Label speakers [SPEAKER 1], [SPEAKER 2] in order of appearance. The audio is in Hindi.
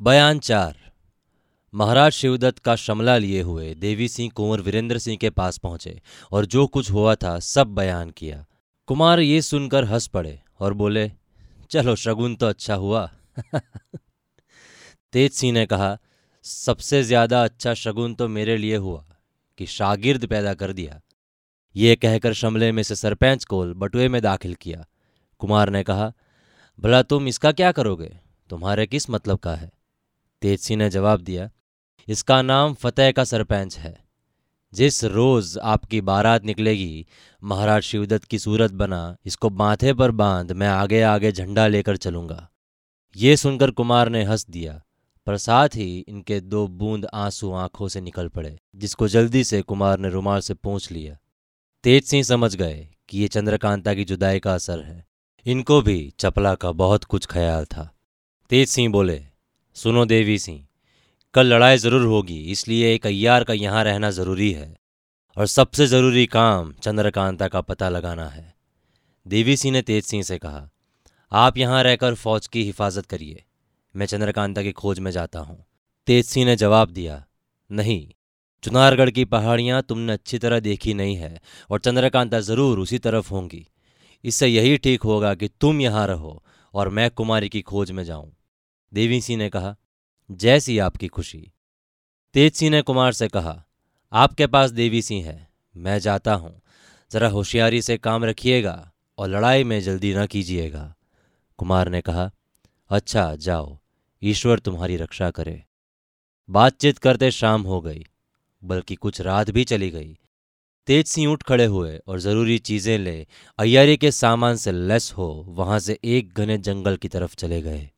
[SPEAKER 1] बयान चार। महाराज शिवदत्त का शमला लिए हुए देवी सिंह कुंवर वीरेंद्र सिंह के पास पहुँचे और जो कुछ हुआ था सब बयान किया। कुमार ये सुनकर हंस पड़े और बोले, चलो शगुन तो अच्छा हुआ। तेज सिंह ने कहा, सबसे ज़्यादा अच्छा शगुन तो मेरे लिए हुआ कि शागिर्द पैदा कर दिया। ये कहकर शमले में से सरपंच को बटुए में दाखिल किया। कुमार ने कहा, भला तुम इसका क्या करोगे? तुम्हारे किस मतलब का है? तेजसी ने जवाब दिया, इसका नाम फतेह का सरपंच है। जिस रोज आपकी बारात निकलेगी, महाराज शिवदत्त की सूरत बना, इसको माथे पर बाँध, मैं आगे आगे झंडा लेकर चलूँगा। ये सुनकर कुमार ने हंस दिया। पर साथ ही इनके दो बूंद आँसू आँखों से निकल पड़े, जिसको जल्दी से कुमार ने रुमाल से पूछ लिया। तेज सिंह समझ गए कि ये चंद्रकांता की जुदाई का असर है। इनको भी चपला का बहुत कुछ ख्याल था। तेज सिंह बोले सुनो देवी सिंह, कल लड़ाई ज़रूर होगी, इसलिए एक अय्यार का यहाँ रहना ज़रूरी है, और सबसे ज़रूरी काम चंद्रकांता का पता लगाना है। देवी सिंह ने तेज सिंह से कहा, आप यहाँ रहकर फौज की हिफाजत करिए, मैं चंद्रकांता की खोज में जाता हूँ। तेज सिंह ने जवाब दिया, नहीं, चुनारगढ़ की पहाड़ियाँ तुमने अच्छी तरह देखी नहीं है, और चंद्रकांता ज़रूर उसी तरफ़ होंगी। इससे यही ठीक होगा कि तुम यहाँ रहो, और मैं कुमारी की खोज में जाऊँ। देवी सिंह ने कहा जैसी आपकी खुशी। तेज सिंह ने कुमार से कहा, आपके पास देवी सिंह है, मैं जाता हूँ। जरा होशियारी से काम रखिएगा और लड़ाई में जल्दी न कीजिएगा। कुमार ने कहा अच्छा जाओ, ईश्वर तुम्हारी रक्षा करे। बातचीत करते शाम हो गई, बल्कि कुछ रात भी चली गई। तेज सिंह उठ खड़े हुए और ज़रूरी चीज़ें ले, अय्यारी के सामान से लेस हो, वहाँ से एक घने जंगल की तरफ़ चले गए।